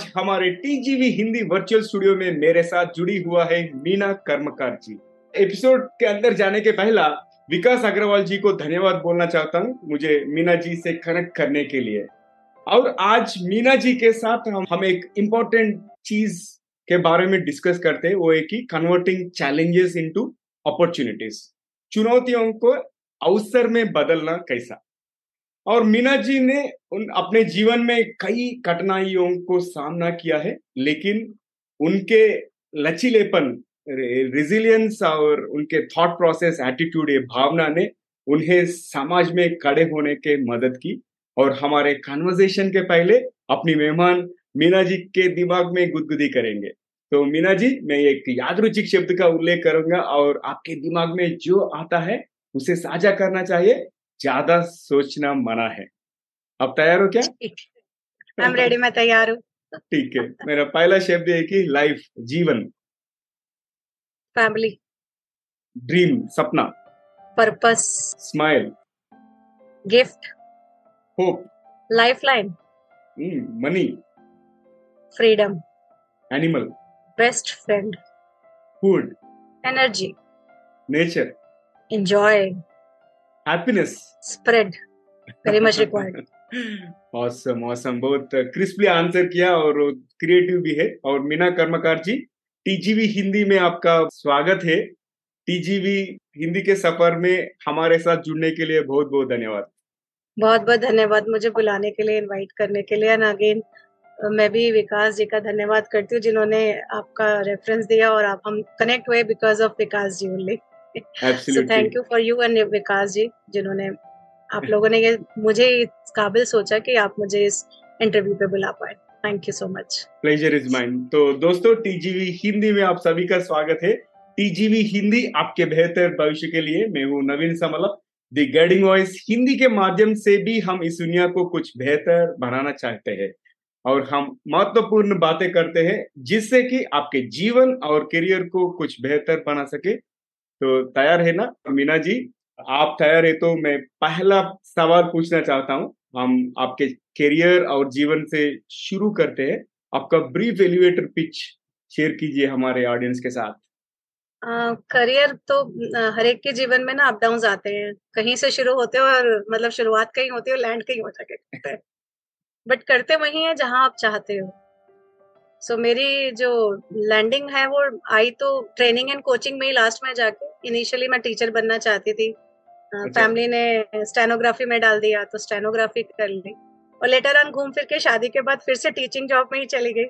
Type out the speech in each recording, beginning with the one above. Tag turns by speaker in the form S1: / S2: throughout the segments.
S1: आज हमारे TGV Hindi virtual studio में मेरे साथ जुड़ी हुआ है मीना कर्मकार जी। एपिसोड के अंदर जाने के पहला विकास अग्रवाल जी को धन्यवाद बोलना चाहता हूँ मुझे मीना जी से कनेक्ट करने के लिए। और आज मीना जी के साथ हम हम एक इम्पोर्टेंट चीज़ के बारे में डिस्कस करते हैं, वो है कि कन्वर्टिंग चैलेंजेस इनटू अपॉर्चुनिटीज़ चुनौतियों को अवसर में बदलना कैसा? और मीना जी ने उन, अपने जीवन में कई कठिनाइयों को सामना किया है, लेकिन उनके लचीलेपन रिजिलियंस और उनके थॉट प्रोसेस एटीट्यूड ये भावना ने उन्हें समाज में खड़े होने के मदद की और हमारे कन्वर्सेशन के पहले अपनी मेहमान मीना जी के दिमाग में गुदगुदी करेंगे। तो मीना जी, मैं एक यादरुचिक शब्द का उल्लेख करूँगा और आपके दिमाग में जो आता है, उसे साझा करना चाहिए। ज़्यादा सोचना मना है। अब तैयार हो क्या?
S2: आई एम रेडी मैं तैयार हूँ।
S1: ठीक है मेरा पहला शब्द है कि लाइफ जीवन।
S2: फैमिली
S1: ड्रीम सपना।
S2: Purpose
S1: smile
S2: gift
S1: hope
S2: life line
S1: money
S2: freedom
S1: animal
S2: best friend
S1: food
S2: energy
S1: nature
S2: enjoy
S1: happiness
S2: spread. Very much required.
S1: Awesome awesome. बहुत क्रिस्पली आंसर किया और क्रिएटिव भी है। और मीना कर्मकार जी टीजीवी हिंदी में आपका स्वागत है। टीजीवी हिंदी के सफ़र में हमारे साथ जुड़ने के लिए बहुत बहुत धन्यवाद।
S2: बहुत बहुत धन्यवाद मुझे बुलाने के लिए इनवाइट करने के लिए। एंड अगेन मैं भी विकास जी का धन्यवाद करती हूँ जिन्होंने आपका रेफरेंस दिया और आप हम कनेक्ट हुए because of Vikas ji only so thank you for you and Vikas ji जिन्होंने आप लोगों ने ये मुझे इस काबिल सोचा कि आप मुझे इस इंटरव्यू पे बुला पाए। Thank you so much
S1: pleasure is mine तो दोस्तों टीजीवी हिंदी में आप सभी का स्वागत है। टीजीवी हिंदी आपके बेहतर भविष्य के लिए मैं हूँ Naveen Samla the guiding voice Hindi के माध्यम से भी हम इस दुनिया को कुछ बेहतर बनाना चाहते हैं और हम महत्वपूर्ण बातें करते हैं जिससे कि आपके जीवन और करियर को कुछ बेहतर बना सके। तो तैयार है ना? मीना जी आप तैयार है तो मैं पहला सवाल पूछना चाहता हूँ। हम आपके करियर और जीवन से शुरू करते हैं। आपका ब्रीफ एलिवेटर पिच शेयर कीजिए हमारे ऑडियंस के साथ।
S2: करियर तो हर एक के जीवन में ना अप डाउन आते हैं। कहीं से शुरू होते हो और मतलब शुरुआत कहीं होती है लैंड कहीं है। बट करते वही है जहाँ आप चाहते हो। सो so, मेरी जो लैंडिंग है वो आई तो ट्रेनिंग एंड कोचिंग में ही लास्ट में जाके इनिशियली मैं टीचर बनना चाहती थी। फैमिली। ने स्टेनोग्राफी में डाल दिया तो स्टेनोग्राफी कर ली। और लेटर ऑन घूम फिर के शादी के बाद फिर से टीचिंग जॉब में ही चली गई।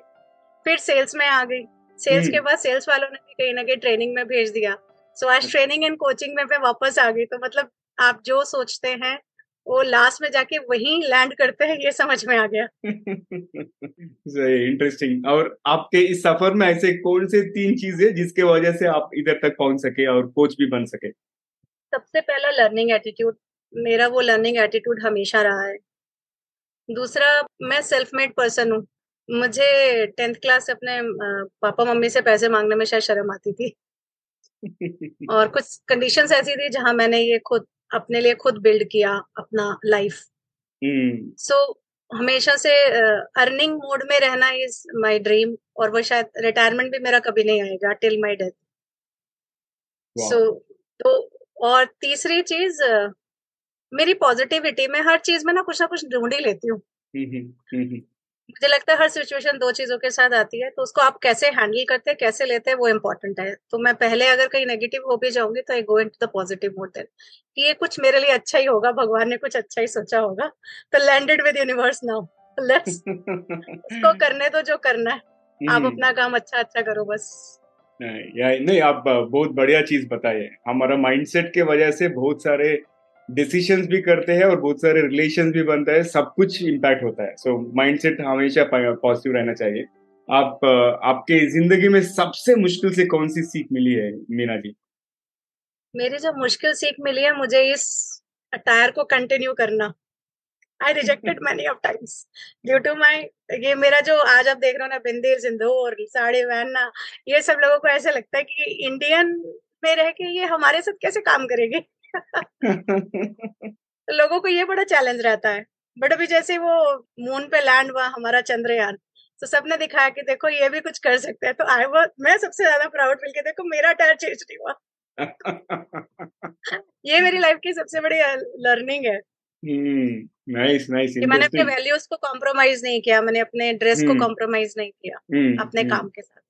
S2: फिर सेल्स में आ गई। सेल्स के हम्म। बाद सेल्स वालों ने भी कहीं ना कहीं ट्रेनिंग में भेज दिया। सो so, आज ट्रेनिंग एंड कोचिंग में मैं वापस आ गई। तो मतलब आप जो सोचते हैं वो लास्ट में जाके वहीं लैंड करते हैं ये समझ में आ गया।
S1: सही इंटरेस्टिंग और आपके इस सफ़र में ऐसे कौन से तीन चीज़ें जिसके वजह से आप इधर तक पहुँच सके और कोच भी बन सके?
S2: सबसे पहला लर्निंग एटीट्यूड मेरा वो लर्निंग एटीट्यूड हमेशा रहा है। दूसरा मैं सेल्फ मेड पर्सन हूँ। मुझे टेंथ क्लास अपने पापा मम्मी से पैसे मांगने में शायद शर्म आती थी। और कुछ कंडीशंस ऐसी थी जहाँ मैंने ये खुद अपने लिए खुद बिल्ड किया अपना लाइफ सो
S1: हम्म।
S2: so, हमेशा से अर्निंग uh, मोड में रहना इज़ माय ड्रीम और वो शायद रिटायरमेंट भी मेरा कभी नहीं आएगा टिल माय डेथ सो तो और तीसरी चीज़ uh, मेरी पॉजिटिविटी में हर चीज़ में ना कुछ ना कुछ ढूंढ ही लेती हूँ। मुझे लगता है हर सिचुएशन दो चीज़ों के साथ आती है तो उसको आप कैसे हैंडल करते हैं कैसे लेते हैं वो इम्पोर्टेंट है। तो मैं पहले अगर कहीं नेगेटिव हो भी जाऊँगी तो I go into the positive mode then कि ये कुछ मेरे लिए अच्छा ही होगा भगवान ने कुछ अच्छा ही सोचा होगा। तो landed with universe now let's उसको करने दो जो करना है। आप हम्म। अपना काम अच्छा अच्छा करो बस।
S1: नहीं, नहीं आप बहुत बढ़िया चीज़ बताइए हमारा माइंडसेट के वजह से बहुत सारे डिसीशंस भी करते हैं और बहुत सारे रिलेशन भी बनता है सब कुछ इम्पैक्ट होता है। सो so, माइंडसेट हमेशा पॉजिटिव रहना चाहिए। आप आपके ज़िंदगी में सबसे मुश्किल से कौन सी सीख मिली है मीना जी?
S2: मेरी जो मुश्किल सीख मिली है मुझे इस अटायर को कंटिन्यू करना। I rejected many of times due to my ये मेरा जो आज आप देख रहे हो ना बिंदीर सिंदूर साड़ी पहनना ये सब लोगों को ऐसा लगता है कि इंडियन में रह के ये हमारे साथ कैसे काम करेगी? लोगों को ये बड़ा चैलेंज रहता है। बट अभी जैसे वो मून पे लैंड हुआ हमारा चंद्रयान तो सबने दिखाया कि देखो ये भी कुछ कर सकते हैं। तो आई वो मैं सबसे ज़्यादा प्राउड फील किया देखो मेरा टायर चेंज नहीं हुआ। ये मेरी लाइफ की सबसे बड़ी लर्निंग है।
S1: नाइस
S2: hmm, नाइस कि मैंने अपने वैल्यूज़ को कॉम्प्रोमाइज नहीं किया मैंने अपने ड्रेस को कॉम्प्रोमाइज. नहीं किया hmm, अपने काम के साथ।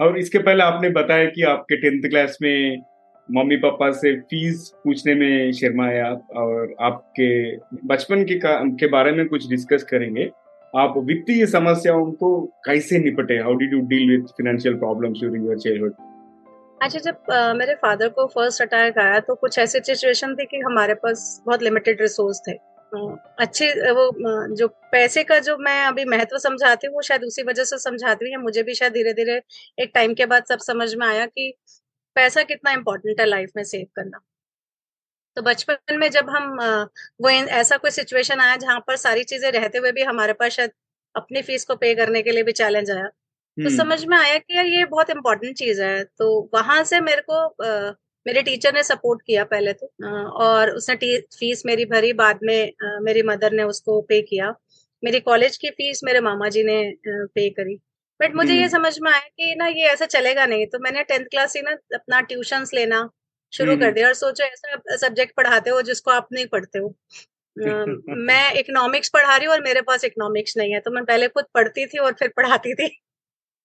S1: और इसके पहले आपने बताया कि आपके टेंथ क्लास में मम्मी पापा से फ़ीस पूछने में शर्माया और आपके बचपन के के बारे में कुछ डिस्कस करेंगे। आप वित्तीय समस्याओं को कैसे निपटे? How did you deal with financial problems during your childhood
S2: अच्छा जब uh, मेरे फादर को फ़र्स्ट अटैक आया तो कुछ ऐसी सिचुएशन थी कि हमारे पास बहुत लिमिटेड रिसोर्स थे। अच्छे वो जो पैसे का जो मैं अभी महत्व समझाती हूँ वो शायद उसी वजह से समझाती हूँ। मुझे भी शायद धीरे धीरे एक टाइम के बाद सब समझ में आया कि पैसा कितना इम्पोर्टेंट है लाइफ में सेव करना। तो बचपन में जब हम वो ऐसा कोई सिचुएशन आया जहाँ पर सारी चीज़ें रहते हुए भी हमारे पास शायद अपनी फ़ीस को पे करने के लिए भी चैलेंज आया तो हम्म। समझ में आया कि यार ये बहुत इम्पोर्टेंट चीज़ है। तो वहाँ से मेरे को आ, मेरे टीचर ने सपोर्ट किया पहले तो आ, और उसने फ़ीस मेरी भरी बाद में आ, मेरी मदर ने उसको पे किया। मेरी कॉलेज की फ़ीस मेरे मामा जी ने पे करी। बट मुझे ये हम्म। समझ में आया कि ना ये ऐसा चलेगा नहीं तो मैंने टेंथ क्लास ही ना अपना ट्यूशन लेना शुरू कर हम्म। दिया और सोचो ऐसा सब्जेक्ट पढ़ाते हो जिसको आप नहीं पढ़ते हो मैं इकोनॉमिक्स पढ़ा रही हूँ और मेरे पास इकोनॉमिक्स नहीं है तो मैं पहले खुद पढ़ती थी और फिर पढ़ाती थी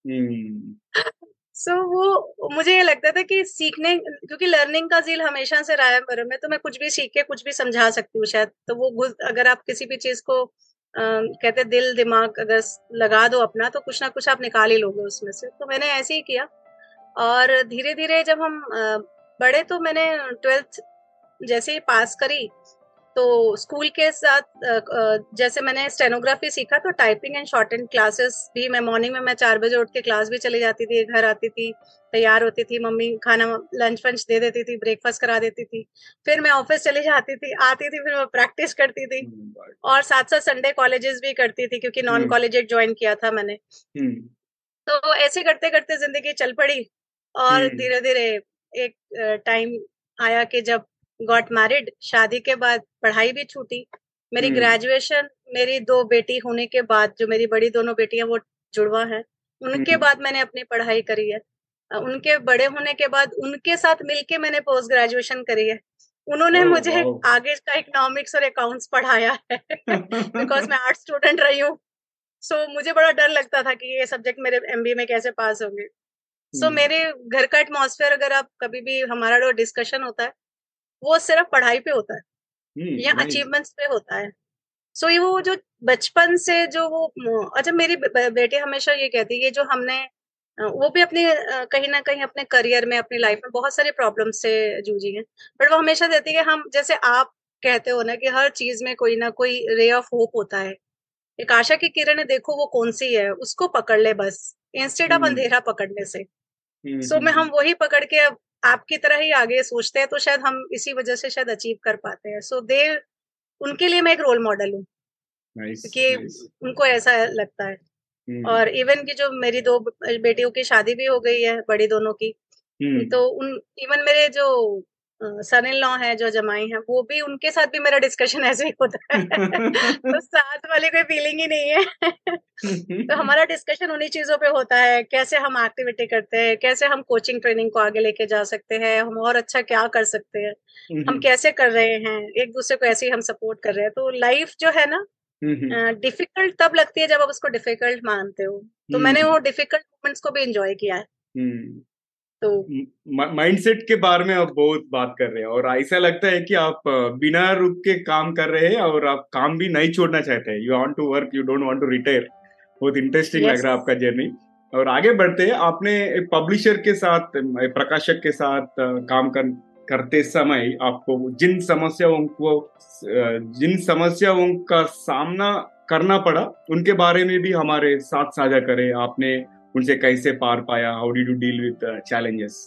S2: सो हम्म। so, वो मुझे ये लगता था कि सीखने क्योंकि लर्निंग का जील हमेशा से रहा है मेरे में तो मैं कुछ भी सीख के कुछ भी समझा सकती हूँ शायद तो वो अगर आप किसी भी चीज़ को कहते दिल दिमाग अगर लगा दो अपना तो कुछ ना कुछ आप निकाल ही लोगे उसमें से। तो मैंने ऐसे ही किया। और धीरे धीरे जब हम बड़े तो मैंने ट्वेल्थ जैसे ही पास करी तो स्कूल के साथ जैसे मैंने स्टेनोग्राफी सीखा तो typing and shorthand classes भी मैं मॉर्निंग में मैं चार बजे उठ के क्लास भी चली जाती थी घर आती थी तैयार होती थी मम्मी खाना लंच वंच दे देती थी ब्रेकफास्ट करा देती थी फिर मैं ऑफ़िस चली जाती थी आती थी फिर मैं प्रैक्टिस करती थी hmm, और साथ साथ संडे कॉलेजेस भी करती थी क्योंकि नॉन कॉलेज ज्वाइन किया था मैंने hmm. तो ऐसे करते करते ज़िंदगी चल पड़ी और. धीरे धीरे एक टाइम आया कि जब गॉट मैरिड शादी के बाद पढ़ाई भी छूटी। मेरी ग्रेजुएशन मेरी दो बेटी होने के बाद जो मेरी बड़ी दोनों बेटियाँ वो जुड़वा है। उनके बाद मैंने अपनी पढ़ाई करी है। उनके बड़े होने के बाद उनके साथ मिलके मैंने पोस्ट ग्रेजुएशन करी है। उन्होंने मुझे. आगे का इकोनॉमिक्स और अकाउंट्स पढ़ाया है। बिकॉज़ मैं आर्ट स्टूडेंट रही हूँ। सो so, मुझे बड़ा डर लगता था कि ये सब्जेक्ट मेरे एमबीए में कैसे पास होंगे। सो so, hmm. मेरे घर का एटमोसफेयर अगर आप कभी भी हमारा जो डिस्कशन होता है वो सिर्फ़ पढ़ाई पे होता है hmm, या अचीवमेंट्स पे होता है। सो so, ये वो जो बचपन से जो वो अच्छा मेरी बेटी हमेशा ये कहती है जो हमने वो भी अपनी कहीं ना कहीं अपने करियर में अपनी लाइफ में बहुत सारे प्रॉब्लम से जूझी हैं। बट वो हमेशा देती है हम जैसे आप कहते हो ना कि हर चीज़ में कोई ना कोई रे ऑफ़ होप होता है। एक आशा की किरण देखो वो कौन सी है उसको पकड़ ले बस। इंस्टेड ऑफ़ अंधेरा पकड़ने से। सो so, में हम वही पकड़ के अब आपकी तरह ही आगे सोचते हैं तो शायद हम इसी वजह से शायद अचीव कर पाते हैं सो दे उनके लिए मैं एक रोल मॉडल हूँ क्योंकि उनको ऐसा लगता है hmm. और इवन की जो मेरी दो बेटियों की शादी भी हो गई है बड़ी दोनों की hmm. तो उन इवन मेरे जो सन इन लॉ है जो जमाई है वो भी उनके साथ भी मेरा डिस्कशन ऐसे ही होता है। तो साथ वाली कोई फीलिंग ही नहीं है। तो हमारा डिस्कशन उन्हीं चीज़ों पे होता है कैसे हम एक्टिविटी करते हैं कैसे हम कोचिंग ट्रेनिंग को आगे लेके जा सकते हैं हम और अच्छा क्या कर सकते हैं हम हम्म। कैसे कर रहे हैं एक दूसरे को ऐसे ही हम सपोर्ट कर रहे हैं। तो लाइफ जो है ना डिफ़िकल्ट तब लगती है जब आप उसको डिफ़िकल्ट मानते हो। तो मैंने वो डिफ़िकल्ट मोमेंट्स को भी इंजॉय किया है।
S1: तो माइंडसेट के बारे में आप बहुत बात कर रहे हैं और ऐसा लगता है कि आप बिना रुक के काम कर रहे हैं और आप काम भी नहीं छोड़ना चाहते हैं। You want to work you don't want to retire बहुत इंटरेस्टिंग yes. लग रहा है आपका जर्नी और आगे बढ़ते हैं आपने एक पब्लिशर के साथ प्रकाशक के साथ काम कर करते समय आपको जिन समस्याओं को जिन समस्याओं का सामना करना पड़ा उनके बारे में भी हमारे साथ साझा करें। आपने उनसे कैसे पार पाया how did you deal with challenges?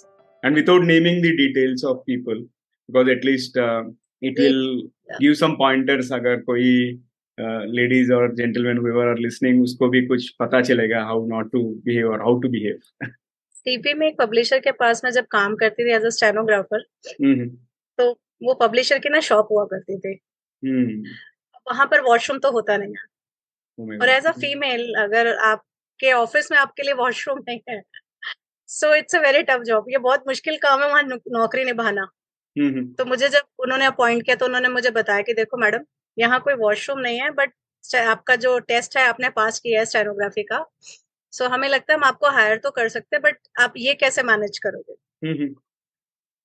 S1: And without naming the details of people because at least uh, it will yeah. give some pointers अगर कोई लेडीज़ और जेंटलमैन हुएवर आर लिसनिंग उसको भी कुछ पता चलेगा हाउ नॉट टू बिहेव और how to behave
S2: CP में एक पब्लिशर के पास में जब काम करती थी एज अ स्टेनोग्राफर तो वो पब्लिशर की ना शॉप हुआ करती थी। mm. वहाँ पर वॉशरूम तो होता नहीं है। Oh और एज अ फीमेल अगर आप आपके ऑफ़िस में आपके लिए वॉशरूम नहीं है। So it's a very tough job ये बहुत मुश्किल काम है वहाँ नौकरी निभाना। हम्म, हम्म। तो मुझे जब उन्होंने अपॉइंट किया तो उन्होंने मुझे बताया कि देखो मैडम यहाँ कोई वॉशरूम नहीं है बट आपका जो टेस्ट है आपने पास किया है स्टेनोग्राफी का। सो हमें लगता है हम आपको हायर तो कर सकते हैं बट आप ये कैसे मैनेज करोगे? हम्म,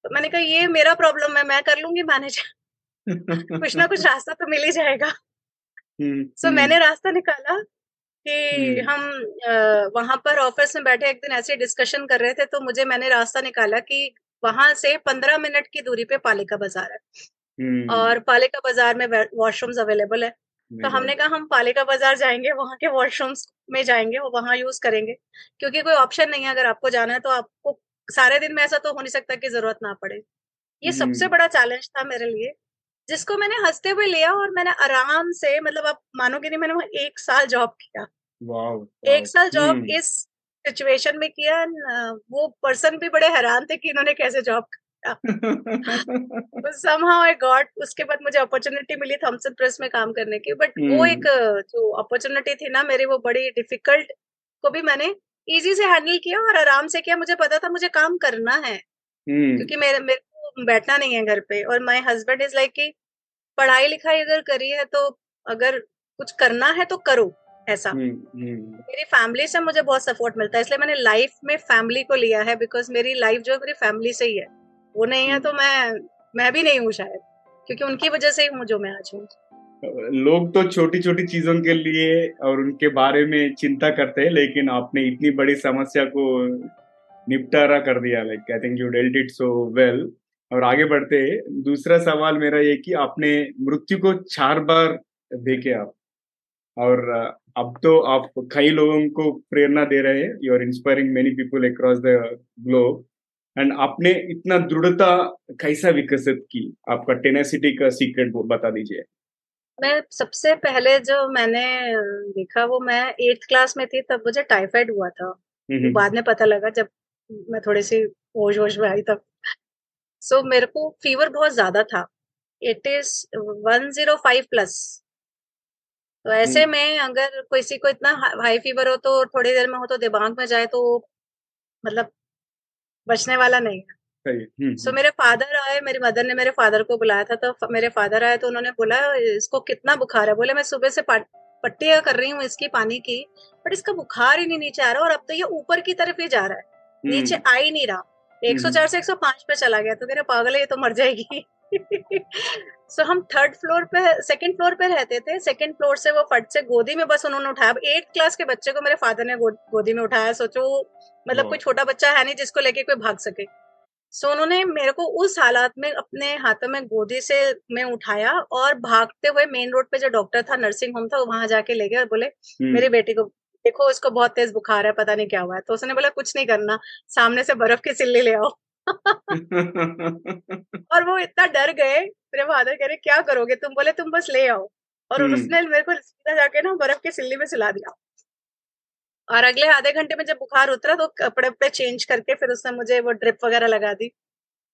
S2: तो मैंने कहा ये मेरा प्रॉब्लम है मैं कर लूँगी मैनेज कुछ ना कुछ रास्ता तो मिल ही जाएगा। सो so, मैंने रास्ता निकाला। कि हम वहाँ पर ऑफ़िस में बैठे एक दिन ऐसे डिस्कशन कर रहे थे तो मुझे मैंने रास्ता निकाला कि वहाँ से पंद्रह मिनट की दूरी पे पालिका बाज़ार है। और पालिका बाज़ार में वॉशरूम्स अवेलेबल है। तो हमने कहा हम पालिका बाज़ार जाएँगे वहाँ के वॉशरूम्स में जाएँगे वो वहाँ यूज़ करेंगे। क्योंकि कोई ऑप्शन नहीं है अगर आपको जाना है तो आपको सारे दिन में ऐसा तो हो नहीं सकता कि ज़रूरत ना पड़े। ये सबसे बड़ा चैलेंज था मेरे लिए जिसको मैंने हँसते हुए लिया और मैंने आराम से मतलब आप मानोगे नहीं मैंने वहाँ एक साल जॉब किया। एक साल जॉब हम्म। इस सिचुएशन में किया वो पर्सन भी बड़े हैरान थे कि इन्होंने कैसे जॉब समहाउ आई गॉट उसके बाद मुझे अपॉर्चुनिटी मिली थॉमसन प्रेस में काम करने की बट वो एक हम्म। जो अपॉर्चुनिटी थी ना मेरी वो बड़ी डिफ़िकल्ट को भी मैंने इजी से हैंडल किया और आराम से किया मुझे पता था मुझे काम करना है हम्म। क्योंकि मेरे मेरे को बैठना नहीं है घर पे और माय हस्बैंड इज़ लाइक कि पढ़ाई लिखाई अगर करी है तो अगर कुछ करना है तो करो ऐसा। हम्म, हम्म। मेरी फैमिली से मुझे बहुत सपोर्ट मिलता है इसलिए मैंने लाइफ में फैमिली को लिया है बिकॉज़ मेरी लाइफ जो है मेरी फैमिली से ही है। वो नहीं है तो मैं मैं भी नहीं हूँ शायद क्योंकि उनकी वजह से ही हूँ जो मैं आज हूँ।
S1: लोग तो छोटी छोटी चीज़ों के लिए और उनके बारे में चिंता करते हैं लेकिन आपने इतनी बड़ी समस्या को निपटारा कर दिया like I think you dealt it so well और आगे बढ़ते दूसरा सवाल मेरा ये कि आपने मृत्यु को चार बार देखे आप और अब तो आप कई लोगों को प्रेरणा दे रहे हैं। You are inspiring many people across the globe and आपने इतना दृढ़ता कैसा विकसित की? आपका टेनेसिटी का सीक्रेट बता दीजिए।
S2: मैं सबसे पहले जो मैंने देखा वो मैं एट्थ क्लास में थी तब मुझे टाइफाइड हुआ था। तो बाद में पता लगा जब मैं थोड़ी सी होश होश में आई तब। सो so, मेरे को फीवर बहुत ज़्यादा था। It is one zero five plus तो ऐसे हम्म। में अगर किसी को इतना हाई फीवर हो तो थोड़ी देर में हो तो दिमाग में जाए तो मतलब बचने वाला नहीं है। सो हम्म, so, हम्म। मेरे फादर आए मेरी मदर ने मेरे फादर को बुलाया था तो मेरे फादर आए तो उन्होंने बोला इसको कितना बुखार है? बोले मैं सुबह से पट्टियाँ कर रही हूँ इसकी पानी की बट इसका बुखार ही नहीं नीचे आ रहा और अब तो ये ऊपर की तरफ़ ही जा रहा है। नीचे आ ही नहीं रहा। 104 से 105 पे चला गया तो मेरे पागल है ये तो मर जाएगी। सो so, हम थर्ड फ्लोर पे सेकंड फ्लोर पे रहते थे। सेकंड फ्लोर से वो फट से गोदी में बस उन्होंने उठाया। एट क्लास के बच्चे को मेरे फादर ने गो, गोदी में उठाया। सोचो मतलब कोई छोटा बच्चा है नहीं जिसको लेके कोई भाग सके। सो so, उन्होंने मेरे को उस हालात में अपने हाथों में गोदी से में उठाया और भागते हुए मेन रोड पे जो डॉक्टर था नर्सिंग होम था वहाँ जाके ले गए और बोले हम्म। मेरी बेटी को देखो उसको बहुत तेज बुखार है पता नहीं क्या हुआ है। तो उसने बोला कुछ नहीं करना सामने से बर्फ़ की सिल्ली ले आओ। और वो इतना डर गए मेरे फादर कह रहे क्या करोगे? तुम बोले तुम बस ले आओ। और हम्म। उसने मेरे को सीधा जाके ना बर्फ़ की सिल्ली में सिला दिया। और अगले आधे घंटे में जब बुखार उतरा तो कपड़े पे चेंज करके फिर उसने मुझे वो ड्रिप वगैरह लगा दी।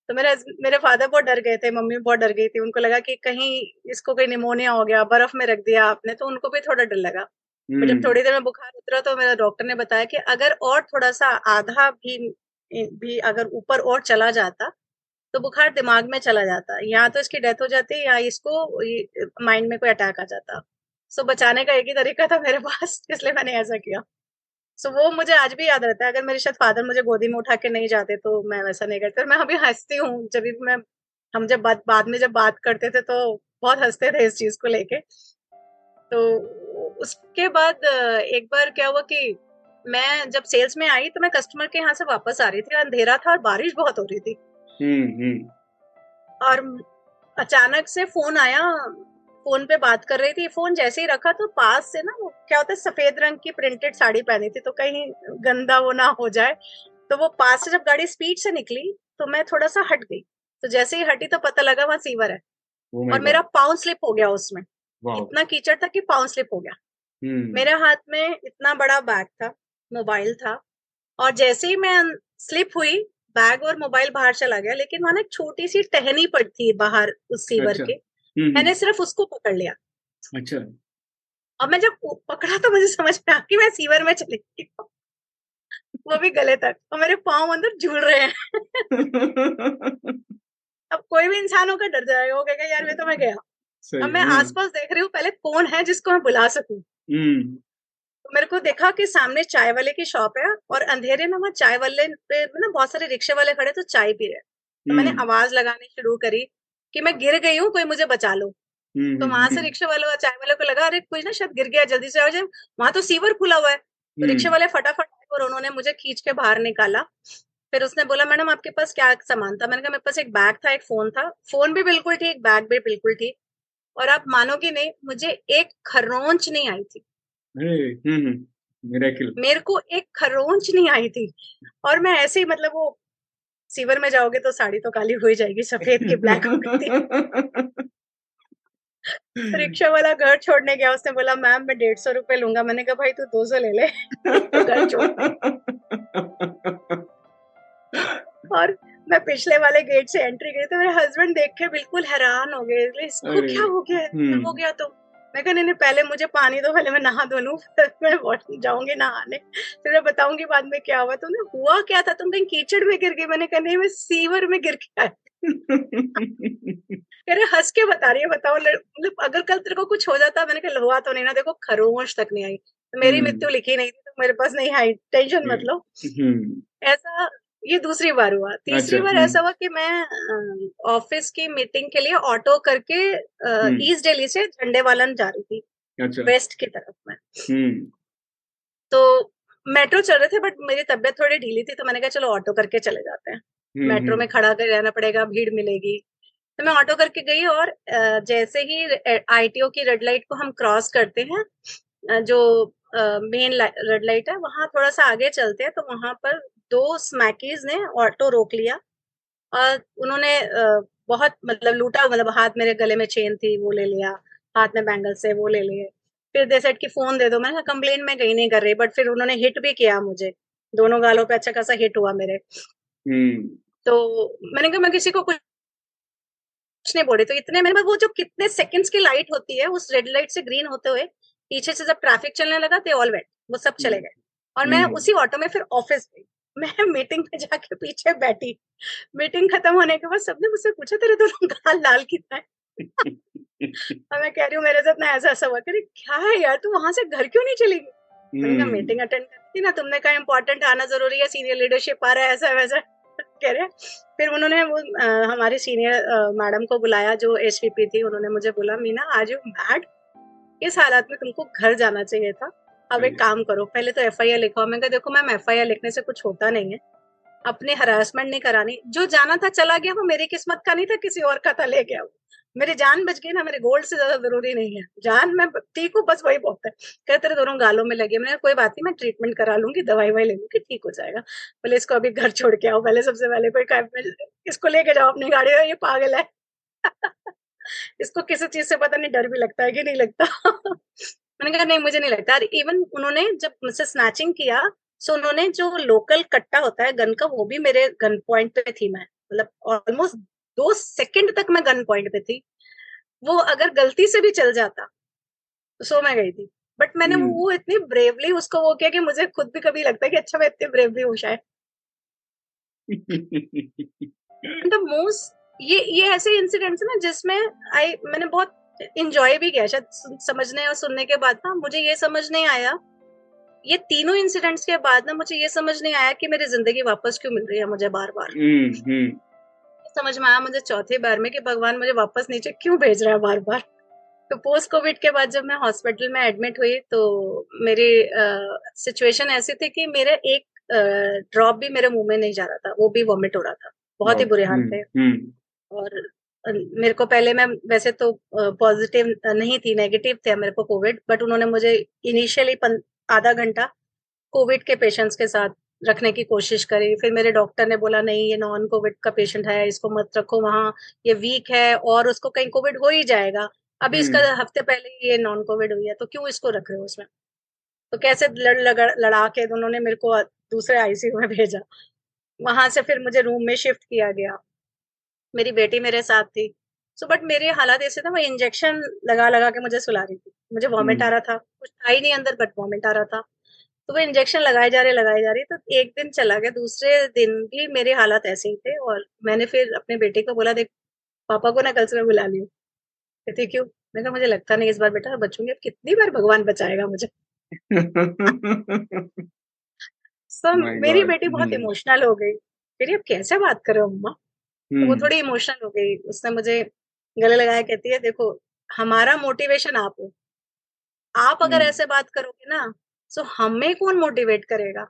S2: तो मेरे मेरे फादर बहुत डर गए थे मम्मी बहुत डर गई थी। उनको लगा कि कहीं इसको कोई निमोनिया हो गया बर्फ़ में रख दिया आपने तो उनको भी थोड़ा डर लगा। जब हम्म। थोड़ी देर में बुखार उतरा तो मेरा डॉक्टर ने बताया कि अगर और थोड़ा सा आधा भी भी अगर ऊपर और चला जाता तो बुखार दिमाग में चला जाता। या तो इसकी डेथ हो जाती या इसको माइंड में कोई अटैक आ जाता। सो so, बचाने का एक ही तरीका था मेरे पास इसलिए मैंने ऐसा किया। सो so, वो मुझे आज भी याद रहता है अगर मेरे शायद फादर मुझे गोदी में उठा के नहीं जाते तो मैं वैसा नहीं करती। और मैं अभी हंसती हूँ जब भी मैं हम जब बात बाद में जब बात करते थे तो बहुत हँसते थे इस चीज़ को लेके। तो उसके बाद एक बार क्या हुआ कि मैं जब सेल्स में आई तो मैं कस्टमर के यहाँ से वापस आ रही थी अंधेरा था और बारिश बहुत हो रही थी। हम्म, हम्म। और अचानक से फ़ोन आया फ़ोन पे बात कर रही थी। फ़ोन जैसे ही रखा तो पास से ना वो क्या होता है सफ़ेद रंग की प्रिंटेड साड़ी पहनी थी तो कहीं गंदा वो ना हो जाए। तो वो पास से जब गाड़ी स्पीड से निकली तो मैं थोड़ा सा हट गई। तो जैसे ही हटी तो पता लगा वहाँ सीवर है। और मेरा पाउंड स्लिप हो गया उसमें। इतना कीचड़ था कि पाउंड स्लिप हो गया। हम्म। मेरे हाथ में इतना बड़ा बैग था। मोबाइल था। और जैसे ही मैं स्लिप हुई बैग और मोबाइल बाहर चला गया लेकिन वहाँ एक छोटी सी टहनी पड़ी थी बाहर उस सीवर अच्छा, के। हम्म, हम्म। मैंने सिर्फ़ उसको पकड़ लिया। अच्छा। अब मैं जब पकड़ा तो मुझे समझ में आ कि मैं सीवर में चली गई वो भी गले तक और मेरे पाँव अंदर झूल रहे हैं। अब कोई भी इंसान होकर डर जाएगा वो कहेगा यार मैं तो मैं गया अब मैं
S1: हम्म,
S2: आसपास देख रही हूँ पहले कौन है जिसको मैं बुला सकूँ? मेरे को देखा कि सामने चाय वाले की शॉप है और अंधेरे में वहाँ चाय वाले पे ना बहुत सारे रिक्शे वाले खड़े तो चाय पी रहे तो मैंने
S1: हम्म,
S2: आवाज़ लगानी शुरू करी कि मैं गिर गई हूँ कोई मुझे बचा लो।
S1: हम्म,
S2: तो वहाँ से
S1: हम्म,
S2: रिक्शे वाले और चाय वाले को लगा अरे कुछ ना शायद गिर गया जल्दी से आओ जाए वहाँ तो सीवर खुला हुआ है। तो रिक्शे
S1: हम्म,
S2: वाले फटाफट आए और उन्होंने मुझे खींच के बाहर निकाला। फिर उसने बोला मैडम आपके पास क्या सामान था? मैंने कहा मेरे पास एक बैग था एक फ़ोन था। फ़ोन भी बिल्कुल ठीक बैग भी बिल्कुल ठीक। और आप मानोगे नहीं मुझे एक खरोंच नहीं आई थी। मेरे को एक खरोंच नहीं आई थी और मैं ऐसे ही मतलब वो सीवर में जाओगे तो साड़ी तो काली हो ही जाएगी सफ़ेद की ब्लैक हो गई थी रिक्शा वाला घर छोड़ने गया उसने बोला मैम मैं डेढ़ सौ रुपए लूँगा। मैंने कहा भाई तू दो सौ ले ले तो घर छोड़। और मैं पिछले वाले गेट से एंट्री गई तो मेरे हस्बैंड देख के बिल्कुल हैरान हो गए इसको क्या हो गया। हो गया तो मैं कहा नहीं पहले मुझे पानी दो पहले मैं नहा धो लूँ फिर मैं वॉश- जाऊँगी नहाने फिर मैं बताऊँगी बाद में क्या हुआ। तुमने हुआ क्या था? तुम कहीं कीचड़ में गिर गई। मैंने कहा नहीं मैं सीवर में गिर के आई कह रहे हंस के बता रही है बताओ मतलब अगर कल तेरे को कुछ हो जाता मैंने कहा हुआ तो नहीं ना देखो खरोश तक नहीं आई। तो मेरी
S1: हम्म।
S2: मृत्यु लिखी नहीं थी तो मेरे पास नहीं आई टेंशन मत लो।
S1: हम्म,
S2: ऐसा ये दूसरी बार हुआ। तीसरी
S1: अच्छा,
S2: बार
S1: हम्म।
S2: ऐसा हुआ कि मैं ऑफ़िस की मीटिंग के लिए ऑटो करके
S1: हम्म।
S2: ईस्ट दिल्ली से झंडेवालन जा रही थी
S1: अच्छा।
S2: वेस्ट की तरफ़ में।
S1: हम्म,
S2: तो मेट्रो चल रहे थे बट मेरी तबीयत थोड़ी ढीली थी तो मैंने कहा चलो ऑटो करके चले जाते हैं। मेट्रो में खड़ा कर रहना पड़ेगा भीड़ मिलेगी। तो मैं ऑटो करके गई और जैसे ही आईटीओ की रेड लाइट को हम क्रॉस करते हैं जो मेन रेड लाइट है वहाँ थोड़ा सा आगे चलते हैं तो वहाँ पर दो स्मैकीज ने ऑटो रोक लिया और उन्होंने बहुत मतलब लूटा मतलब हाथ मेरे गले में चेन थी वो ले लिया हाथ में बैंगल से वो ले लिए। फिर दे सेट की फ़ोन दे दो। मैंने कहा कंप्लेन में गई नहीं कर रही बट फिर उन्होंने हिट भी किया मुझे। दोनों गालों पे अच्छा खासा हिट हुआ मेरे।
S1: हम्म,
S2: तो मैंने कहा मैं किसी को कुछ कुछ नहीं बोल तो इतने में वो जो कितने सेकंड्स की लाइट होती है उस रेड लाइट से ग्रीन होते हुए पीछे से जब ट्रैफ़िक चलने लगा ते ऑल वेट वो सब चले गए। और मैं
S1: हम्म।
S2: उसी ऑटो में फिर ऑफ़िस गई। मैं मीटिंग में जाके पीछे बैठी। मीटिंग खत्म होने के बाद सबने मुझसे पूछा तेरे दोनों गाल लाल कितना है? और मैं कह रही हूँ मेरे साथ ना ऐसा ऐसा हुआ कह रही क्या है यार तू वहाँ से घर क्यों नहीं चली गई मैंने
S1: हम्म,
S2: मीटिंग अटेंड करती ना तुमने कहा इम्पोर्टेंट आना ज़रूरी है सीनियर लीडरशिप आ रहा है ऐसा वैसा। कह रहे फिर उन्होंने वो हमारी सीनियर मैडम को बुलाया जो एसवीपी थी उन्होंने मुझे बोला मीना आज यू मैड इस हालात में तुमको घर जाना चाहिए था। अब एक काम करो पहले तो एफ़ आई आर लिखवाओ। मैं कहा देखो मैम एफ़ आई आर लिखने से कुछ होता नहीं है। अपने हरासमेंट नहीं करानी। जो जाना था चला गया वो मेरी किस्मत का नहीं था किसी और का था ले गया वो मेरी जान बच गई ना मेरे गोल्ड से ज़्यादा ज़रूरी नहीं है। जान मैं ठीक हूँ बस वही बहुत है। कहते तेरे दोनों गालों में लगे मैंने कोई बात नहीं मैं ट्रीटमेंट करा लूँगी दवाई वाई ले लूँगी ठीक हो जाएगा। बोले इसको अभी घर छोड़ के आओ पहले सबसे पहले कोई इसको लेके जाओ अपनी गाड़ी में ये पागल है। इसको किसी चीज़ से पता नहीं डर भी लगता है कि नहीं लगता। मैंने कहा नहीं मुझे नहीं लगता। इवन उन्होंने जब मुझसे स्नैचिंग किया सो उन्होंने जो लोकल कट्टा होता है गन का वो भी मेरे गन पॉइंट पे थी मैं। मतलब ऑलमोस्ट दो सेकंड तक मैं गन पॉइंट पे थी। वो अगर गलती से भी चल जाता तो सो मैं गई थी। बट मैंने
S1: हम्म।
S2: वो इतनी ब्रेवली उसको वो किया कि मुझे खुद भी कभी लगता है कि अच्छा मैं इतनी ब्रेवली हूँ शायद द मोस्ट ये ये ऐसे इंसिडेंट्स ना जिसमें आई मैंने बहुत इंजॉय भी किया शायद समझने और सुनने के बाद ना मुझे ये समझ नहीं आया। ये तीनों इंसिडेंट्स के बाद ना मुझे ये समझ नहीं आया कि मेरी ज़िंदगी वापस क्यों मिल रही है मुझे बार बार
S1: हम्म, हम्म,
S2: समझ में आया मुझे चौथे बार में कि भगवान मुझे वापस नीचे क्यों भेज रहा है बार बार तो पोस्ट कोविड के बाद जब मैं हॉस्पिटल में एडमिट हुई तो मेरी सिचुएशन ऐसी थी कि मेरा एक ड्रॉप भी मेरे मुँह में नहीं जा रहा था वो भी वॉमिट हो रहा था। बहुत ही बुरे हाल थे।
S1: हम्म, हम्म,
S2: और मेरे को पहले मैं वैसे तो पॉजिटिव नहीं थी नेगेटिव थे मेरे को कोविड बट उन्होंने मुझे इनिशियली आधा घंटा कोविड के पेशेंट्स के साथ रखने की कोशिश करी। फिर मेरे डॉक्टर ने बोला नहीं ये नॉन कोविड का पेशेंट है इसको मत रखो वहाँ ये वीक है और उसको कहीं कोविड हो ही जाएगा। अभी इसका
S1: हम्म।
S2: हफ़्ते पहले ही ये नॉन कोविड हुई है तो क्यों इसको रख रहे हो उसमें? तो कैसे लड़ लड़ा के उन्होंने मेरे को दूसरे आईसीयू में भेजा। वहाँ से फिर मुझे रूम में शिफ्ट किया गया। मेरी बेटी मेरे साथ थी। सो बट मेरे हालात ऐसे था वो इंजेक्शन लगा लगा के मुझे सुला रही थी। मुझे वॉमिट आ रहा था। कुछ था ही नहीं अंदर बट वॉमिट आ रहा था। तो वो इंजेक्शन लगाए जा रहे लगाए जा रही तो एक दिन चला गया। दूसरे दिन भी मेरे हालात ऐसे ही थे और मैंने फिर अपने बेटे को बोला देख पापा को ना कल से मैं बुला लियो। कहते क्यों? मैं कहा मुझे लगता नहीं इस बार बेटा बचूँगी। अब कितनी बार भगवान बचाएगा मुझे? सो so, मेरी बेटी बहुत इमोशनल hmm. हो गई। फिर अब कैसे बात करो अम्मा? तो वो hmm. थोड़ी इमोशनल हो गई। उसने मुझे गले लगाया कहती है देखो हमारा मोटिवेशन आप हो। आप अगर hmm. ऐसे बात करोगे ना सो हमें कौन मोटिवेट करेगा?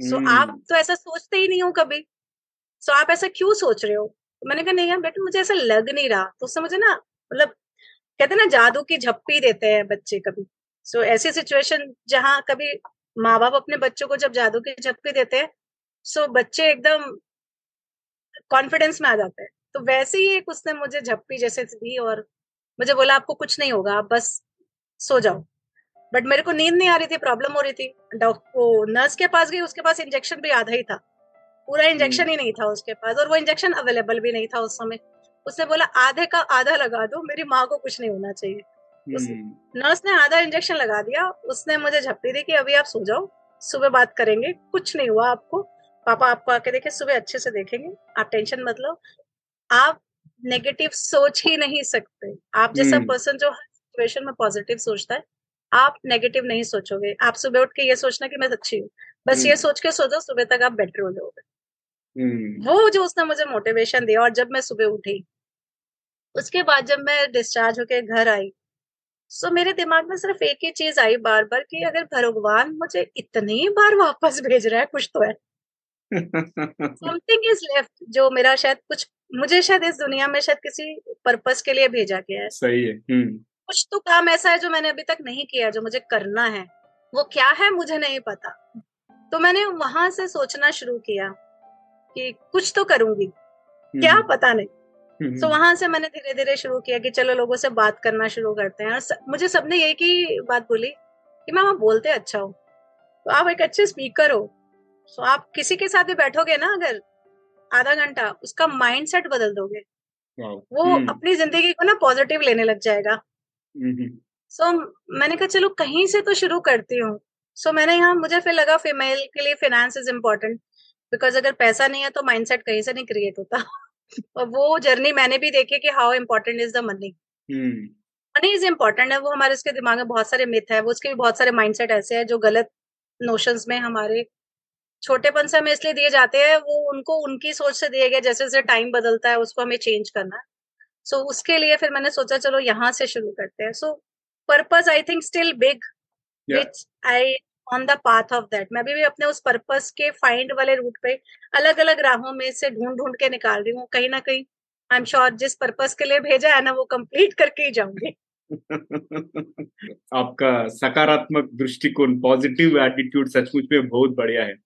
S2: सो आप तो ऐसा सोचते ही नहीं हो कभी। सो आप ऐसा क्यों सोच रहे हो? तो मैंने कहा नहीं यार बेटा मुझे ऐसा लग नहीं रहा। तो उससे मुझे ना मतलब कहते हैं ना जादू की झप्पी देते हैं बच्चे कभी। सो ऐसी सिचुएशन जहाँ कभी माँ बाप अपने बच्चों को जब जादू की झप्पी देते हैं सो बच्चे एकदम कॉन्फिडेंस में आ जाते हैं। तो वैसे ही एक उसने मुझे झप्पी जैसे दी और मुझे बोला आपको कुछ नहीं होगा आप बस सो जाओ। बट मेरे को नींद नहीं आ रही थी प्रॉब्लम हो रही थी। डॉक्टर नर्स के पास गई उसके पास इंजेक्शन भी आधा ही था। पूरा इंजेक्शन हम्म। ही नहीं था उसके पास और वो इंजेक्शन अवेलेबल भी नहीं था उस समय। उसने बोला आधे का आधा लगा दो मेरी माँ को कुछ नहीं होना चाहिए। नर्स ने आधा इंजेक्शन लगा दिया उसने मुझे झपटी दी कि अभी आप सो जाओ सुबह बात करेंगे कुछ नहीं हुआ आपको। पापा आपको आके देखे सुबह अच्छे से देखेंगे। आप टेंशन मत लो। आप नेगेटिव सोच ही नहीं सकते। आप जैसा पर्सन हम्म। जो हर सिचुएशन में पॉजिटिव सोचता है आप नेगेटिव नहीं सोचोगे। आप सुबह उठ के ये सोचना कि मैं अच्छी हूँ। बस ये हम्म। सोच के सोचो सुबह तक आप बेटर हो जाओगे। हम्म। वो जो उसने मुझे मोटिवेशन दिया और जब मैं सुबह उठी उसके बाद जब मैं डिस्चार्ज होके घर आई सो मेरे दिमाग में सिर्फ़ एक ही चीज़ आई बार बार कि अगर भगवान मुझे इतनी बार वापस भेज रहा है कुछ तो है। समथिंग इज़ लेफ़्ट जो मेरा शायद कुछ मुझे शायद इस दुनिया में शायद किसी पर्पस के लिए भेजा गया है।
S1: सही है हम्म।
S2: कुछ तो काम ऐसा है जो मैंने अभी तक नहीं किया जो मुझे करना है। वो क्या है मुझे नहीं पता। तो मैंने वहाँ से सोचना शुरू किया कि कुछ तो करूँगी क्या हम्म। पता नहीं। तो वहाँ से मैंने धीरे धीरे शुरू किया कि चलो लोगों से बात करना शुरू करते हैं। और मुझे सबने एक ही बात बोली कि मैम आप बोलते अच्छा हो। तो आप एक अच्छे स्पीकर हो। तो आप किसी के साथ भी बैठोगे ना अगर आधा घंटा उसका माइंड सेट बदल दोगे। वो हम्म। अपनी ज़िंदगी को ना पॉजिटिव लेने लग जाएगा। सो so, मैंने कहा चलो कहीं से तो शुरू करती हूँ। सो so, मैंने यहाँ मुझे फिर लगा फीमेल के लिए फाइनेंस इज़ इम्पोर्टेंट बिकॉज़ अगर पैसा नहीं है तो माइंडसेट कहीं से नहीं क्रिएट होता। और वो जर्नी मैंने भी देखी कि how important is the money money is important है वो हमारे उसके दिमाग में बहुत सारे मिथ है वो उसके भी बहुत सारे माइंडसेट ऐसे हैं जो गलत नोशंस में हमारे छोटेपन से हमें इसलिए दिए जाते हैं वो उनको उनकी सोच से दिए गए जैसे जैसे टाइम बदलता है उसको हमें चेंज करना है। सो so, उसके लिए फिर मैंने सोचा चलो यहाँ से शुरू करते हैं। So purpose I think still big which I on the path of that मैं अभी भी अपने उस पर्पस के फाइंड वाले रूट पे अलग अलग राहों में से ढूंढ ढूंढ के निकाल रही हूँ। कहीं ना कहीं आई एम श्योर जिस पर्पस के लिए भेजा है ना वो कंप्लीट करके ही जाऊँगी।
S1: आपका सकारात्मक दृष्टिकोण पॉजिटिव एटीट्यूड सचमुच में बहुत बढ़िया है।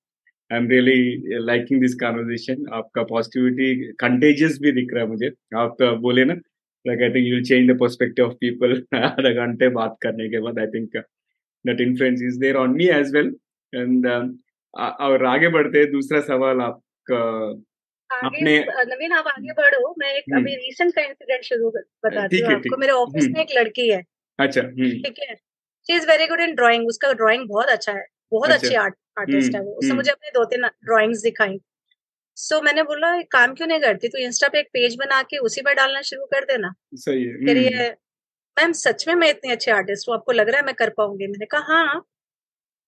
S1: I am really liking this conversation आपका पॉजिटिविटी कंटेजियस भी दिख रहा है मुझे। आप तो बोले ना like I think you will change the perspective of people आधा घंटे बात करने के बाद I think that influence is there on me as well. And um, और आगे बढ़ते दूसरा सवाल आपका
S2: अपने नवीन आप आगे बढ़ो। मैं एक अभी रिसेंट का इंसिडेंट शुरू बताती हूँ आपको। मेरे ऑफ़िस में एक लड़की है।
S1: अच्छा
S2: ठीक है। She is very good in drawing उसका ड्राइंग बहुत अच्छा है। बहुत अच्छे। आर्ट आर्टिस्ट है वो। उसने मुझे अपने दो तीन ड्राइंग्स दिखाई। सो so, मैंने बोला काम क्यों नहीं करती? तो इंस्टा पे एक पेज बना के उसी पर डालना शुरू कर देना।
S1: सही है।
S2: मैम सच में मैं इतनी अच्छी आर्टिस्ट हूँ आपको लग रहा है मैं कर पाऊँगी? मैंने कहा हाँ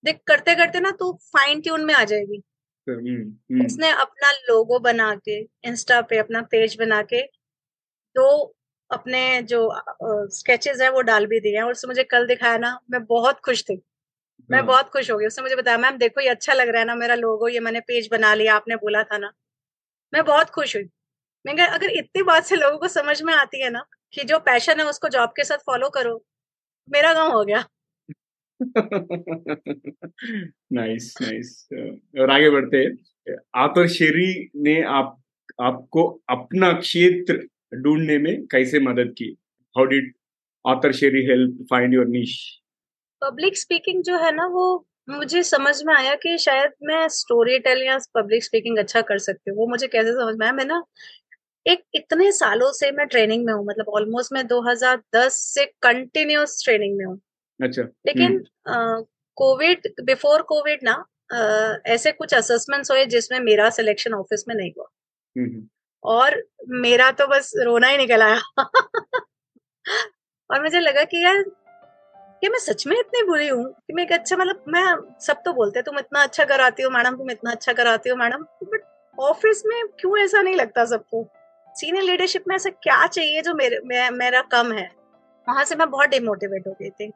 S2: देख करते करते ना तू फाइन ट्यून में आ जाएगी। हम्म, हम्म। उसने अपना लोगो बना के इंस्टा पे अपना पेज बना के दो अपने जो स्केचेस है वो डाल भी दिए हैं। और उसने मुझे कल दिखाया ना मैं बहुत खुश थी। मैं हाँ। बहुत खुश हो गई उसने मुझे बताया मैम देखो ये अच्छा लग रहा है ना मेरा लोगो ये मैंने पेज बना लिया आपने बोला था ना। मैं बहुत खुश हुई। मैं अगर इतनी बात से लोगों को समझ में आती है ना कि जो पैशन है उसको जॉब के साथ फॉलो करो मेरा गाँव हो गया।
S1: Nice nice. और आगे बढ़ते आतर शेरी ने आप आपको अपना क्षेत्र ढूँढने में कैसे मदद की? हाउ डिड आतर शेरी help find your niche
S2: public speaking जो है ना वो मुझे समझ में आया कि शायद मैं स्टोरी टेल या पब्लिक स्पीकिंग अच्छा कर सकती हूँ। वो मुझे कैसे समझ में आया? मैं ना एक इतने सालों से मैं ट्रेनिंग में हूँ मतलब ऑलमोस्ट मैं 2010 से कंटिन्यूस ट्रेनिंग में हूँ।
S1: अच्छा
S2: लेकिन कोविड बिफोर कोविड ना uh, ऐसे कुछ असेसमेंट्स हुए जिसमें मेरा सिलेक्शन ऑफ़िस में नहीं हुआ।
S1: हम्म,
S2: और मेरा तो बस रोना ही निकल आया। और मुझे लगा कि यार कि मैं सच में इतनी बुरी हूँ कि मैं एक अच्छा मतलब मैं सब तो बोलते हैं तुम इतना अच्छा कराती हो मैडम तुम इतना अच्छा कराती हो मैडम। बट ऑफ़िस में क्यों ऐसा नहीं लगता सबको? सीनियर लीडरशिप में ऐसा क्या चाहिए जो मेरे मे, मेरा कम है? वहाँ से मैं बहुत डिमोटिवेट हो गई थी।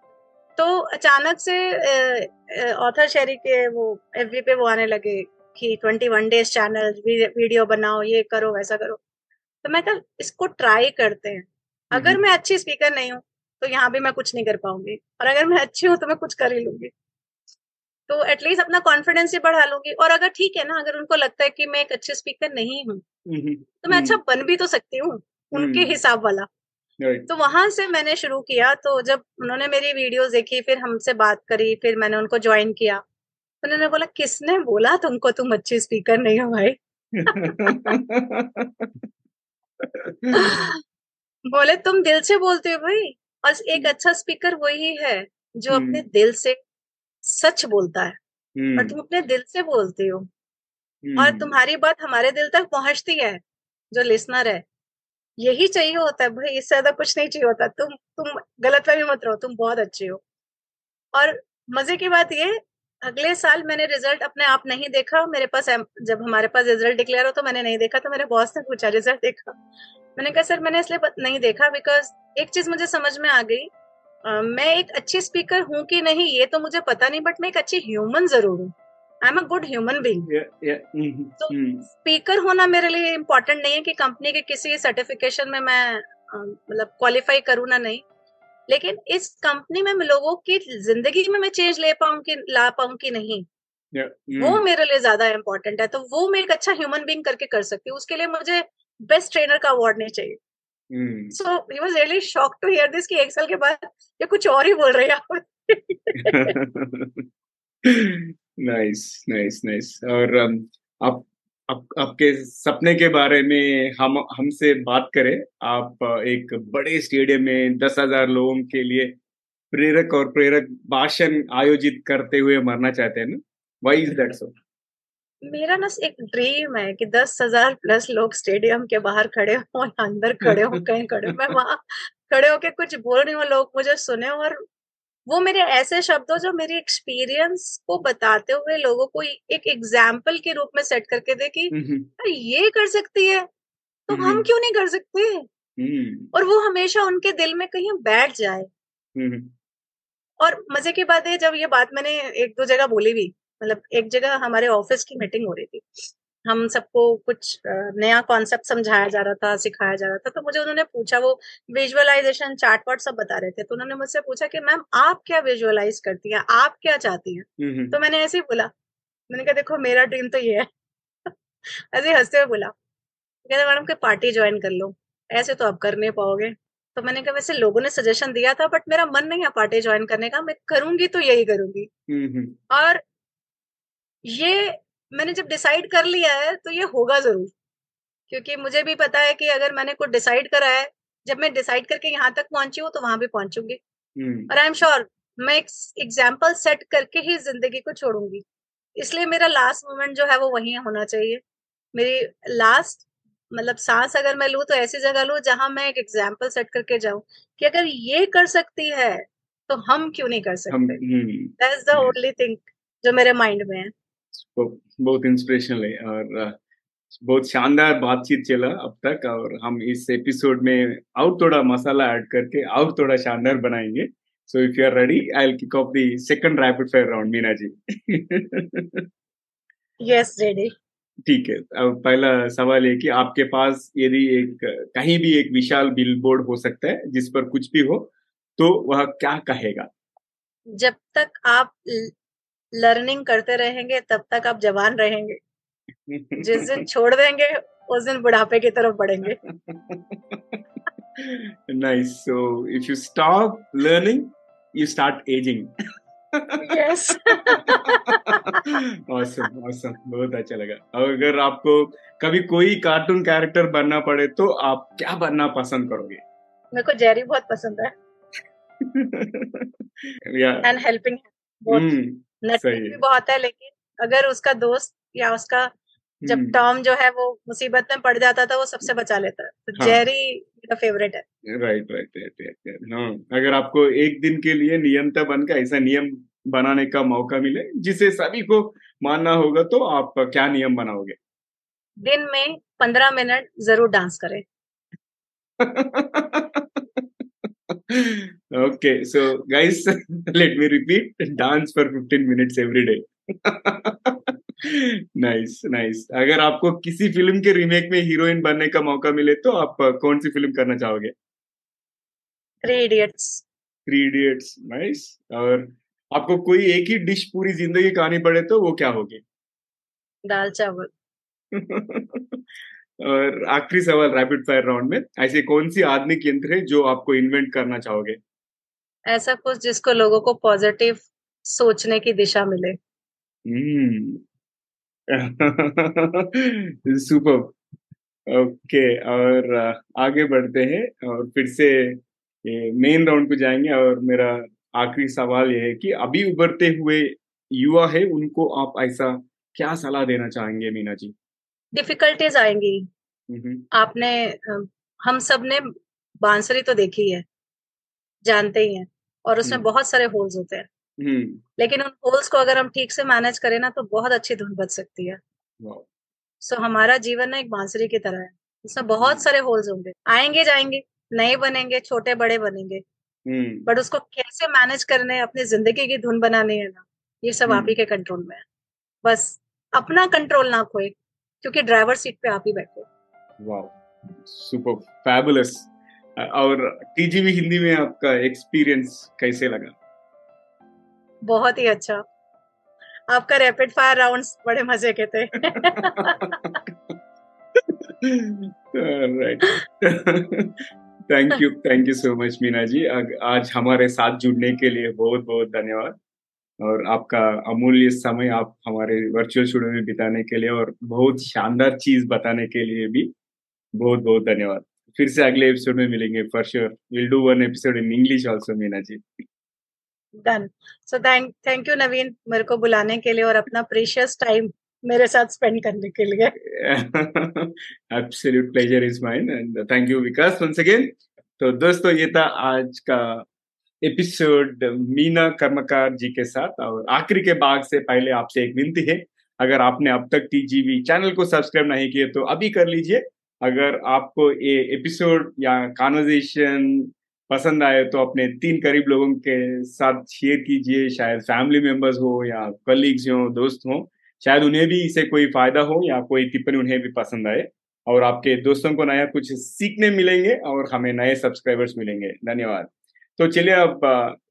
S2: तो अचानक से ऑथर शेरी के वो एफवी पे वो आने लगे कि twenty one days channel video बनाओ ये करो वैसा करो। तो मैं कहा इसको ट्राई करते हैं। अगर मैं अच्छी स्पीकर नहीं हूँ तो यहाँ भी मैं कुछ नहीं कर पाऊँगी। और अगर मैं अच्छी हूँ तो मैं कुछ कर ही लूँगी। तो एटलीस्ट अपना कॉन्फिडेंस ही बढ़ा लूँगी। और अगर ठीक है ना अगर उनको लगता है कि मैं एक अच्छे स्पीकर नहीं हूँ तो मैं अच्छा बन भी तो सकती हूँ उनके हिसाब वाला। तो वहाँ से मैंने शुरू किया तो जब उन्होंने मेरी वीडियोस देखी फिर हमसे बात करी फिर मैंने उनको ज्वाइन किया। तो उन्होंने बोला किसने बोला तुमको तुम अच्छी स्पीकर नहीं हो भाई? बोले तुम दिल से बोलते हो भाई। और एक अच्छा स्पीकर वही है जो अपने दिल से सच बोलता है और तुम अपने दिल से बोलते हो। और तुम्हारी बात हमारे दिल तक पहुँचती है जो लिसनर है। यही चाहिए होता है भाई इससे ज़्यादा कुछ नहीं चाहिए होता। तुम तुम गलत में भी मत रहो तुम बहुत अच्छे हो। और मज़े की बात ये अगले साल मैंने रिज़ल्ट अपने आप नहीं देखा। मेरे पास जब हमारे पास रिज़ल्ट डिक्लेयर हो तो मैंने नहीं देखा तो मेरे बॉस ने पूछा रिज़ल्ट देखा? मैंने कहा सर मैंने इसलिए नहीं देखा बिकॉज़ एक चीज़ मुझे समझ में आ गई। Uh, मैं एक अच्छी स्पीकर हूँ कि नहीं ये तो मुझे पता नहीं बट मैं एक अच्छी ह्यूमन ज़रूर हूँ। I am a good human being तो स्पीकर होना मेरे लिए इम्पोर्टेंट नहीं है कि कंपनी के किसी सर्टिफिकेशन में मैं मतलब क्वालिफाई करूँ ना नहीं। लेकिन इस कंपनी में लोगों की ज़िंदगी में मैं चेंज ले पाऊँ कि ला पाऊँ कि नहीं
S1: yeah,
S2: mm. वो मेरे लिए ज़्यादा इम्पोर्टेंट है। तो वो मैं एक अच्छा ह्यूमन बींग करके कर सकती हूँ। उसके लिए मुझे बेस्ट ट्रेनर का अवार्ड नहीं चाहिए। So he was really shock to hear this कि एक साल के बाद ये कुछ और ही बोल रहे हैं
S1: नाइस नाइस नाइस और um, आप आप आपके सपने के बारे में हम हमसे बात करें। आप एक बड़े स्टेडियम में दस हज़ार लोगों के लिए प्रेरक और प्रेरक भाषण आयोजित करते हुए मरना चाहते हैं ना? वाई इज़ दैट सो
S2: मेरा ना एक ड्रीम है कि दस हज़ार प्लस लोग स्टेडियम के बाहर खड़े हो अंदर खड़े हो कहीं खड़े मैं वहाँ खड़े होके कुछ बोल रही हूँ लोग मुझे सुने और वो मेरे ऐसे शब्द हो जो मेरी एक्सपीरियंस को बताते हुए लोगों को एक एग्ज़ाम्पल के रूप में सेट करके दे कि ये कर सकती है। तो हम क्यों नहीं कर सकते? और वो हमेशा उनके दिल में कहीं बैठ जाए। और मज़े की बात है जब ये बात मैंने एक दो जगह बोली भी मतलब एक जगह हमारे ऑफ़िस की मीटिंग हो रही थी। हम सबको कुछ नया कॉन्सेप्ट समझाया जा रहा था सिखाया जा रहा था तो मुझे उन्होंने पूछा वो विजुअलाइजेशन चार्ट वार्ट सब बता रहे थे तो उन्होंने मुझसे पूछा कि मैम आप क्या विजुअलाइज करती हैं? आप क्या चाहती हैं? तो मैंने ऐसे ही बोला मैंने कहा देखो मेरा ड्रीम तो ये है। ऐसे हँसते हुए बोला। कहते मैडम के पार्टी ज्वाइन कर लो। ऐसे तो आप कर नहीं पाओगे। तो मैंने कहा वैसे लोगों ने सजेशन दिया था बट मेरा मन नहीं है पार्टी ज्वाइन करने का। मैं करूँगी तो यही करूँगी। और ये मैंने जब डिसाइड कर लिया है तो ये होगा ज़रूर। क्योंकि मुझे भी पता है कि अगर मैंने कुछ डिसाइड करा है जब मैं डिसाइड करके यहाँ तक पहुँची हूँ तो वहाँ भी पहुंचूँगी। और आई एम श्योर मैं एक एग्ज़ाम्पल सेट करके ही ज़िंदगी को छोड़ूँगी। इसलिए मेरा लास्ट मोमेंट जो है वो वही होना चाहिए। मेरी लास्ट मतलब सांस अगर मैं लू तो ऐसी जगह लू जहाँ मैं एक एग्ज़ाम्पल सेट करके जाऊँ कि अगर ये कर सकती है तो हम क्यों नहीं कर सकते? दैट्स द ओनली थिंग जो मेरे माइंड में है।
S1: बहुत इंस्पिरेशनल है और बहुत शानदार बातचीत चला अब तक और हम इस एपिसोड में और थोड़ा मसाला ऐड करके और थोड़ा शानदार बनाएँगे। So if you are ready I will kick off the second rapid fire round Meena ji
S2: yes ready
S1: ठीक है अब पहला सवाल है कि आपके पास यदि एक कहीं भी एक विशाल बिलबोर्ड हो सकता है जिस पर कुछ भी हो तो वह क्या कहेगा?
S2: जब तक आप लर्निंग करते रहेंगे तब तक आप जवान रहेंगे। जिस दिन छोड़ देंगे उस दिन बुढ़ापे की तरफ़ बढ़ेंगे।
S1: Nice. So if you stop learning you start aging.
S2: Yes.
S1: Awesome awesome. बहुत अच्छा लगा। अगर आपको कभी कोई कार्टून कैरेक्टर बनना पड़े तो आप क्या बनना पसंद करोगे?
S2: मेरे को जेरी बहुत पसंद है। एंड हेल्पिंग भी बहुत है लेकिन अगर उसका दोस्त या उसका जब टॉम। जो है वो मुसीबत में पड़ जाता था वो सबसे बचा लेता। है तो हाँ. जेरी मेरा फेवरेट है।
S1: राइट राइट राइट राइट हाँ अगर आपको एक दिन के लिए नियंता बनकर ऐसा नियम बनाने का मौका मिले जिसे सभी को मानना होगा तो आप क्या नियम बनाओगे?
S2: दिन में पंद्रह मिनट ज़रूर डांस करें।
S1: okay so guys let me repeat. Dance for 15 minutes every day. Nice nice अगर आपको किसी फ़िल्म के रीमेक में हीरोइन बनने का मौका मिले तो आप कौन सी फ़िल्म करना चाहोगे?
S2: Three Idiots
S1: Three Idiots nice और आपको कोई एक ही डिश पूरी ज़िंदगी खानी पड़े तो वो क्या होगी?
S2: दाल चावल.
S1: और आखिरी सवाल रैपिड फायर राउंड में ऐसे कौन सी आधुनिक यंत्र है जो आपको इन्वेंट करना चाहोगे?
S2: ऐसा कुछ जिसको लोगों को पॉजिटिव सोचने की दिशा मिले।
S1: सुपर ओके और आगे बढ़ते हैं और फिर से मेन राउंड पे जाएँगे और मेरा आखिरी सवाल यह है कि अभी उभरते हुए युवा है उनको आप ऐसा क्या सलाह देना चाहेंगे मीना जी?
S2: डिफिकल्टीज आएँगी। आपने हम सबने बांसुरी तो देखी है जानते ही हैं और उसमें बहुत सारे होल्स होते हैं। हम्म। लेकिन उन होल्स को अगर हम ठीक से मैनेज करें ना तो बहुत अच्छी धुन बच सकती है। सो so, हमारा जीवन ना एक बांसुरी की तरह है। उसमें बहुत हम्म। सारे होल्स होंगे। आएँगे जाएँगे नए बनेंगे छोटे बड़े बनेंगे। बट हम्म। उसको कैसे मैनेज करने अपनी ज़िंदगी की धुन बनानी है ना ये सब आप ही के कंट्रोल में है। बस अपना कंट्रोल ना खोए क्योंकि ड्राइवर सीट पे आप ही बैठे
S1: सुपर फैबुलस और टीजीवी हिंदी में आपका एक्सपीरियंस कैसे लगा?
S2: बहुत ही अच्छा। आपका रैपिड फायर राउंड्स बड़े मज़े के थे।
S1: Thank you thank you so much Meena ji. आज हमारे साथ जुड़ने के लिए बहुत बहुत धन्यवाद। और आपका अमूल्य समय आप हमारे वर्चुअल स्टूडियो में बिताने के लिए और बहुत शानदार चीज़ बताने के लिए भी बहुत बहुत धन्यवाद। फिर से अगले एपिसोड में मिलेंगे for sure will do one episode in English also Meena ji
S2: done so thank thank you Naveen मेरे को बुलाने के लिए और अपना प्रीशियस टाइम मेरे साथ स्पेंड करने के लिए।
S1: Absolute pleasure is mine and thank you Vikas once again तो दोस्तों ये था आज का एपिसोड मीना कर्मकार जी के साथ और आखिरी के भाग से पहले आपसे एक विनती है अगर आपने अब तक टीजीवी चैनल को सब्सक्राइब नहीं किए तो अभी कर लीजिए अगर आपको ये एपिसोड या कॉन्वर्जेशन पसंद आए तो अपने तीन करीब लोगों के साथ शेयर कीजिए शायद फैमिली मेंबर्स हो या कलीग्स हो दोस्त हो शायद उन्हें भी इसे कोई फ़ायदा हो या कोई टिप्पणी उन्हें भी पसंद आए और आपके दोस्तों को नया कुछ सीखने मिलेंगे और हमें नए सब्सक्राइबर्स मिलेंगे धन्यवाद तो चलिए अब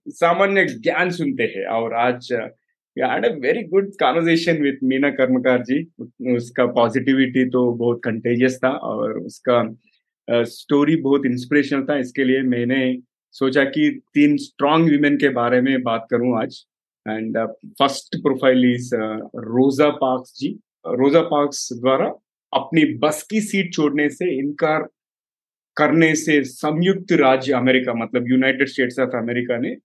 S1: सामान्य ज्ञान सुनते हैं और आज had a very good conversation with Meena Karmakar ji उसका पॉजिटिविटी तो बहुत कंटेजियस था और उसका स्टोरी बहुत इंस्पिरेशनल था। इसके लिए मैंने सोचा कि तीन स्ट्रॉन्ग वीमेन के बारे में बात करूँ आज। And first profile is Rosa Parks ji Rosa Parks द्वारा अपनी बस की सीट छोड़ने से इनकार करने से संयुक्त राज्य अमेरिका मतलब यूनाइटेड स्टेट्स ऑफ़ अमेरिका ने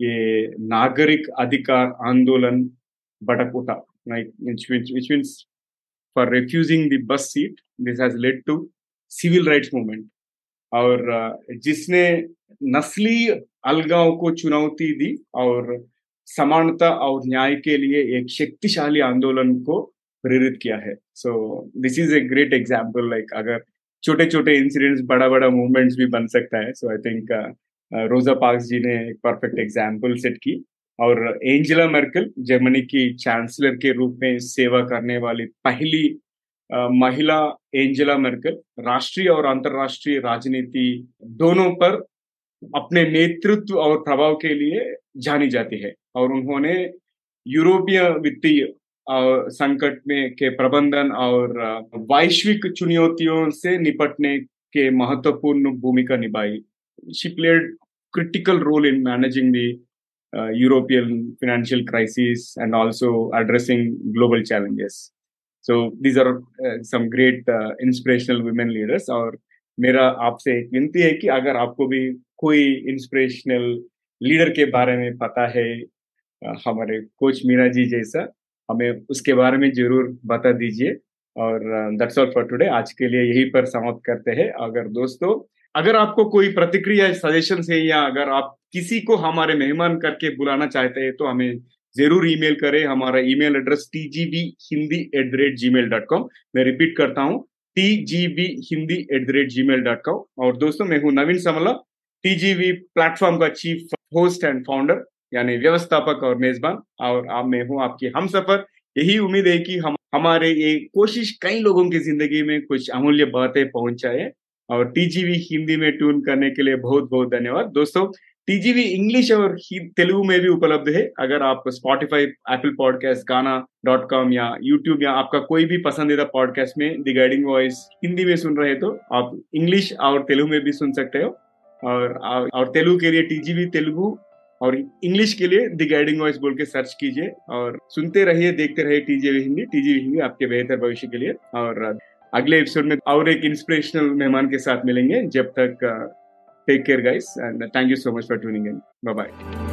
S1: ये नागरिक अधिकार आंदोलन भटक उठा। Which, which, for refusing the bus seat this has led to civil rights movement और जिसने नस्ली अलगाव को चुनौती दी और समानता और न्याय के लिए एक शक्तिशाली आंदोलन को प्रेरित किया है। So this is a great example like अगर छोटे छोटे इंसिडेंट्स बड़ा बड़ा मूवमेंट्स भी बन सकता है। सो आई थिंक रोजा पार्क्स जी ने एक परफेक्ट एग्ज़ाम्पल सेट की। और एंजेला मर्कल जर्मनी की चांसलर के रूप में सेवा करने वाली पहली महिला एंजेला मर्कल राष्ट्रीय और अंतर्राष्ट्रीय राजनीति दोनों पर अपने नेतृत्व और प्रभाव के लिए जानी जाती है। और उन्होंने यूरोपीय वित्तीय संकट में के प्रबंधन और वैश्विक चुनौतियों से निपटने के महत्वपूर्ण भूमिका निभाई she played role in managing the uh, European financial crisis and also addressing global challenges. So these are some great inspirational women leaders और मेरा आपसे एक विनती है कि अगर आपको भी कोई इंस्पिरेशनल लीडर के बारे में पता है हमारे कोच मीना जी जैसा हमें उसके बारे में ज़रूर बता दीजिए। और दैट्स ऑल फॉर टुडे आज के लिए यही पर समाप्त करते हैं। अगर दोस्तों, अगर आपको कोई प्रतिक्रिया सजेशन है या अगर आप किसी को हमारे मेहमान करके बुलाना चाहते हैं तो हमें ज़रूर ईमेल करें। हमारा email address T G V Hindi at the rate Gmail dot com मैं रिपीट करता हूँ T G V Hindi at the rate Gmail dot com और दोस्तों, मैं हूँ Naveen Samla T G V platform का चीफ होस्ट एंड फाउंडर यानी व्यवस्थापक और मेजबान और आप मैं हूँ आपकी हम सफ़र। यही उम्मीद है कि हम, हमारे ये कोशिश कई लोगों की ज़िंदगी में कुछ अमूल्य बातें पहुँचाए और टीजीवी हिंदी में ट्यून करने के लिए बहुत बहुत धन्यवाद। दोस्तों टीजीवी इंग्लिश और तेलुगु में भी उपलब्ध है। अगर आप Spotify Apple podcast Gaana dot com या यूट्यूब या आपका कोई भी पसंदीदा पॉडकास्ट में द गाइडिंग वॉइस हिंदी में सुन रहे तो आप इंग्लिश और तेलुगु में भी सुन सकते हो। और और तेलुगु के लिए टीजीवी तेलुगु और इंग्लिश के लिए द गाइडिंग वॉइस बोल के सर्च कीजिए और सुनते रहिए, देखते रहिए टीजे हिंदी टीजे हिंदी आपके बेहतर भविष्य के लिए। और अगले एपिसोड में और एक इंस्पिरेशनल मेहमान के साथ मिलेंगे। जब तक take care guys and thank you so much for tuning in bye bye